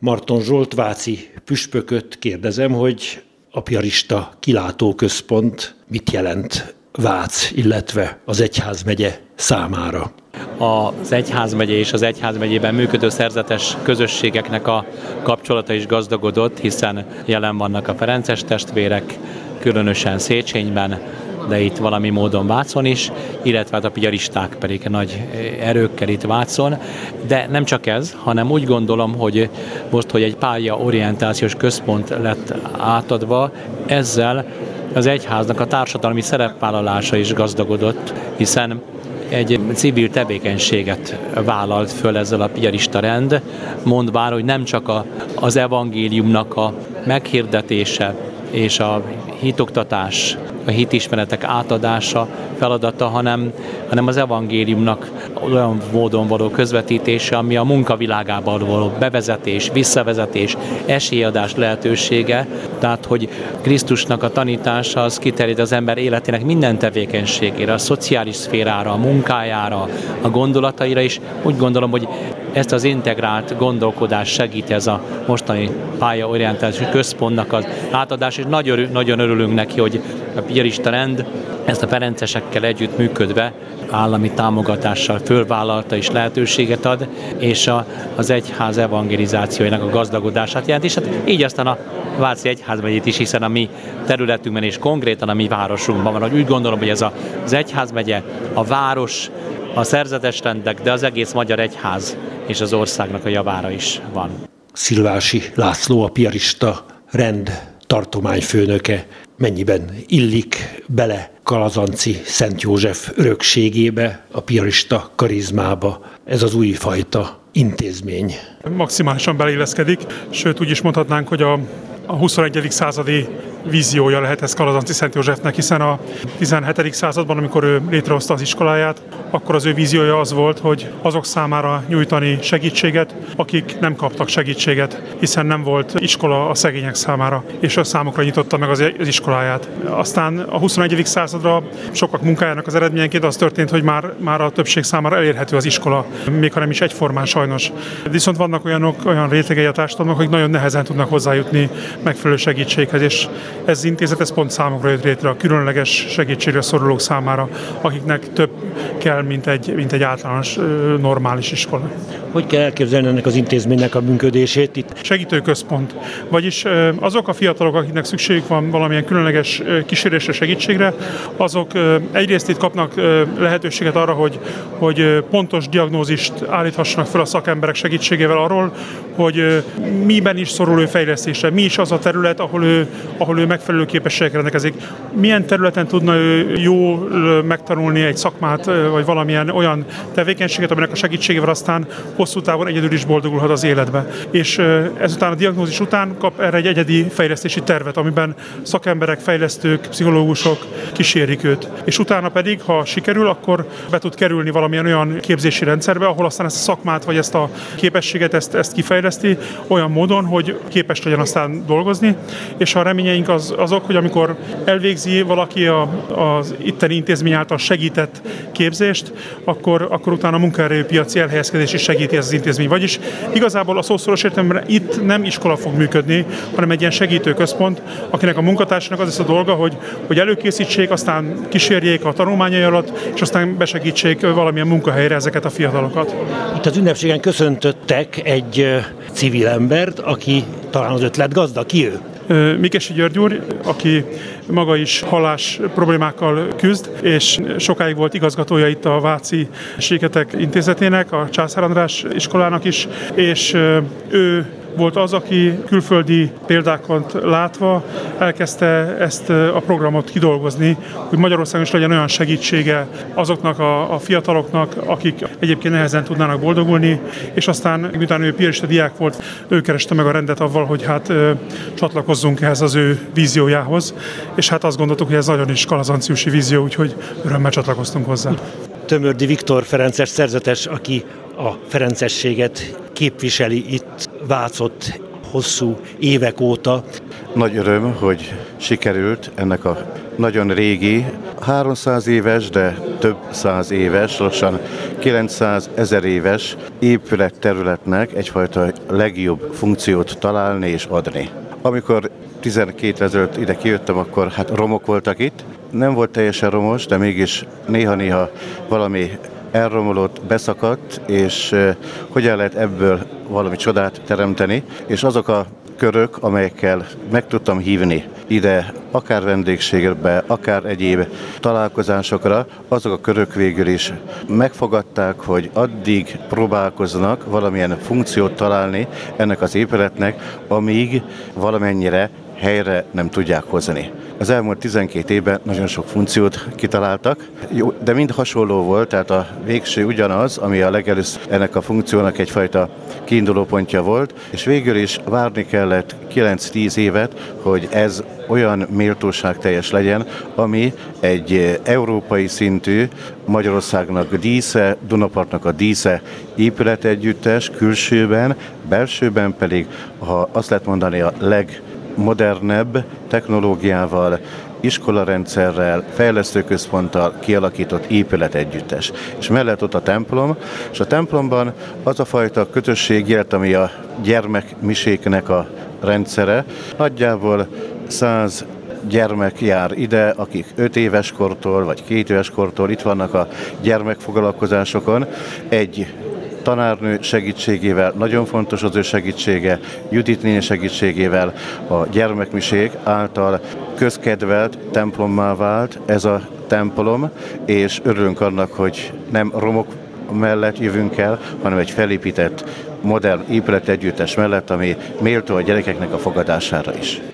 Marton Zsolt Váci püspököt kérdezem, hogy a piarista kilátóközpont mit jelent Vác, illetve az egyházmegye számára? Az egyházmegye és az egyházmegyében működő szerzetes közösségeknek a kapcsolata is gazdagodott, hiszen jelen vannak a Ferences testvérek, különösen Széchenyben, de itt valami módon Vácon is, illetve hát a piaristák pedig nagy erőkkel itt Vácon. De nem csak ez, hanem úgy gondolom, hogy most, hogy egy pálya orientációs központ lett átadva, ezzel az egyháznak a társadalmi szerepvállalása is gazdagodott, hiszen egy civil tevékenységet vállalt föl ezzel a piarista rend, mondván, hogy nem csak a, az evangéliumnak a meghirdetése és a hitoktatás, a hitismeretek átadása feladata, hanem, hanem az evangéliumnak olyan módon való közvetítése, ami a munkavilágában való bevezetés, visszavezetés, esélyadás lehetősége, tehát hogy Krisztusnak a tanítása az kiterjed az ember életének minden tevékenységére, a szociális szférára, a munkájára, a gondolataira is. Úgy gondolom, hogy ezt az integrált gondolkodást segíti ez a mostani pályaorientációs központnak az átadás, és nagyon, nagyon örülünk neki, hogy a Piarista rend ezt a ferencesekkel együtt működve állami támogatással fölvállalta és lehetőséget ad, és a, az egyház evangelizációjának a gazdagodását jelent, és hát így aztán a Váci Egyházmegyét is, hiszen a mi területünkben és konkrétan a mi városunkban van, hogy úgy gondolom, hogy ez a, az Egyházmegye, a város, a szerzetes rendek, de az egész magyar egyház és az országnak a javára is van. Szilvási László, a piarista rend tartományfőnöke mennyiben illik bele Kalazanci Szent József örökségébe, a piarista karizmába ez az új fajta intézmény. Maximálisan beleilleszkedik, sőt úgy is mondhatnánk, hogy a, a 21. századi víziója lehet ez Kalazanci Szent Józsefnek, hiszen a 17. században, amikor ő létrehozta az iskoláját, akkor az ő víziója az volt, hogy azok számára nyújtani segítséget, akik nem kaptak segítséget, hiszen nem volt iskola a szegények számára, és a számukra nyitotta meg az iskoláját. Aztán a 21. századra sokak munkájának az eredményeként az történt, hogy már, már a többség számára elérhető az iskola, még ha nem is egyformán sajnos. Viszont vannak olyanok, olyan rétegei a társadalomnak, akik nagyon nehezen tudnak hozzájutni megfelelő segítséghez, és ez az intézet ez pont számokra jött létre a különleges segítségre szorulók számára, akiknek több kell, mint egy, mint egy általános normális iskola. Hogy kell elképzelni ennek az intézménynek a működését itt? Segítőközpont. Vagyis azok a fiatalok, akiknek szükségük van valamilyen különleges kísérésre, segítségre, azok egyrészt itt kapnak lehetőséget arra, hogy, hogy pontos diagnózist állíthassanak fel a szakemberek segítségével arról, hogy miben is szorul ő fejlesztésre, mi is az a terület, ahol ő, ahol ő megfelelő képességekre rendelkezik. Milyen területen tudna ő jól megtanulni egy szakmát, vagy valamilyen olyan tevékenységet, aminek a segítségével aztán hosszú távon egyedül is boldogulhat az életbe. És ezután a diagnózis után kap erre egy egyedi fejlesztési tervet, amiben szakemberek, fejlesztők, pszichológusok kísérik őt. És utána pedig, ha sikerül, akkor be tud kerülni valamilyen olyan képzési rendszerbe, ahol aztán ezt a szakmát vagy ezt a képességet ezt, ezt kifejleszti olyan módon, hogy képes legyen aztán dolgozni, és a reményeink az, azok, hogy amikor elvégzi valaki a, az itteni intézmény által segített képzést, akkor, akkor utána a munkaerőpiaci elhelyezkedés is segíti ez az intézmény. Vagyis igazából a szószoros értelemben itt nem iskola fog működni, hanem egy ilyen segítőközpont, akinek a munkatársának az lesz a dolga, hogy, hogy előkészítsék, aztán kísérjék a tanulmányai alatt, és aztán besegítsék valamilyen munkahelyre ezeket a fiatalokat. Itt az ünnepségen köszöntöttek egy civil embert, aki talán az ötlet gazda. Ki ő? Mikesi György úr, aki maga is halás problémákkal küzd, és sokáig volt igazgatója itt a Váci Séketek Intézetének, a Császár András iskolának is, és ő volt az, aki külföldi példákat látva elkezdte ezt a programot kidolgozni, hogy Magyarországon is legyen olyan segítsége azoknak a, a fiataloknak, akik egyébként nehezen tudnának boldogulni, és aztán, miután ő piarista diák volt, ő kereste meg a rendet avval, hogy hát ö, csatlakozzunk ehhez az ő víziójához, és hát azt gondoltuk, hogy ez nagyon is kalazanciusi vízió, úgyhogy örömmel csatlakoztunk hozzá. Tömördi Viktor Ferences szerzetes, aki a ferencességet képviseli itt Vácott hosszú évek óta. Nagy öröm, hogy sikerült ennek a nagyon régi, 300 éves, de több száz éves, lassan 900 ezer éves épületterületnek egyfajta legjobb funkciót találni és adni. Amikor 12 ezelőtt ide kijöttem, akkor hát romok voltak itt. Nem volt teljesen romos, de mégis néha-néha valami elromolott, beszakadt, és hogyan lehet ebből valami csodát teremteni, és azok a körök, amelyekkel meg tudtam hívni ide, akár vendégségbe, akár egyéb találkozásokra, azok a körök végül is megfogadták, hogy addig próbálkoznak valamilyen funkciót találni ennek az épületnek, amíg valamennyire helyre nem tudják hozni. Az elmúlt 12 évben nagyon sok funkciót kitaláltak, de mind hasonló volt, tehát a végső ugyanaz, ami a legelőször ennek a funkciónak egyfajta kiindulópontja volt, és végül is várni kellett 9-10 évet, hogy ez olyan méltóság teljes legyen, ami egy európai szintű Magyarországnak dísze, Dunapartnak a dísze épületegyüttes, külsőben, belsőben pedig, ha azt lehet mondani, a leg modernebb technológiával, iskolarendszerrel, fejlesztőközponttal kialakított épület együttes. És mellett ott a templom, és a templomban az a fajta kötösség élet, ami a gyermekmiséknek a rendszere. Nagyjából száz gyermek jár ide, akik 5 éves kortól vagy 2 éves kortól itt vannak a gyermekfoglalkozásokon. Egy tanárnő segítségével, nagyon fontos az ő segítsége, Judit néni segítségével a gyermekmiség által közkedvelt templommá vált ez a templom, és örülünk annak, hogy nem romok mellett jövünk el, hanem egy felépített modern épület együttes mellett, ami méltó a gyerekeknek a fogadására is.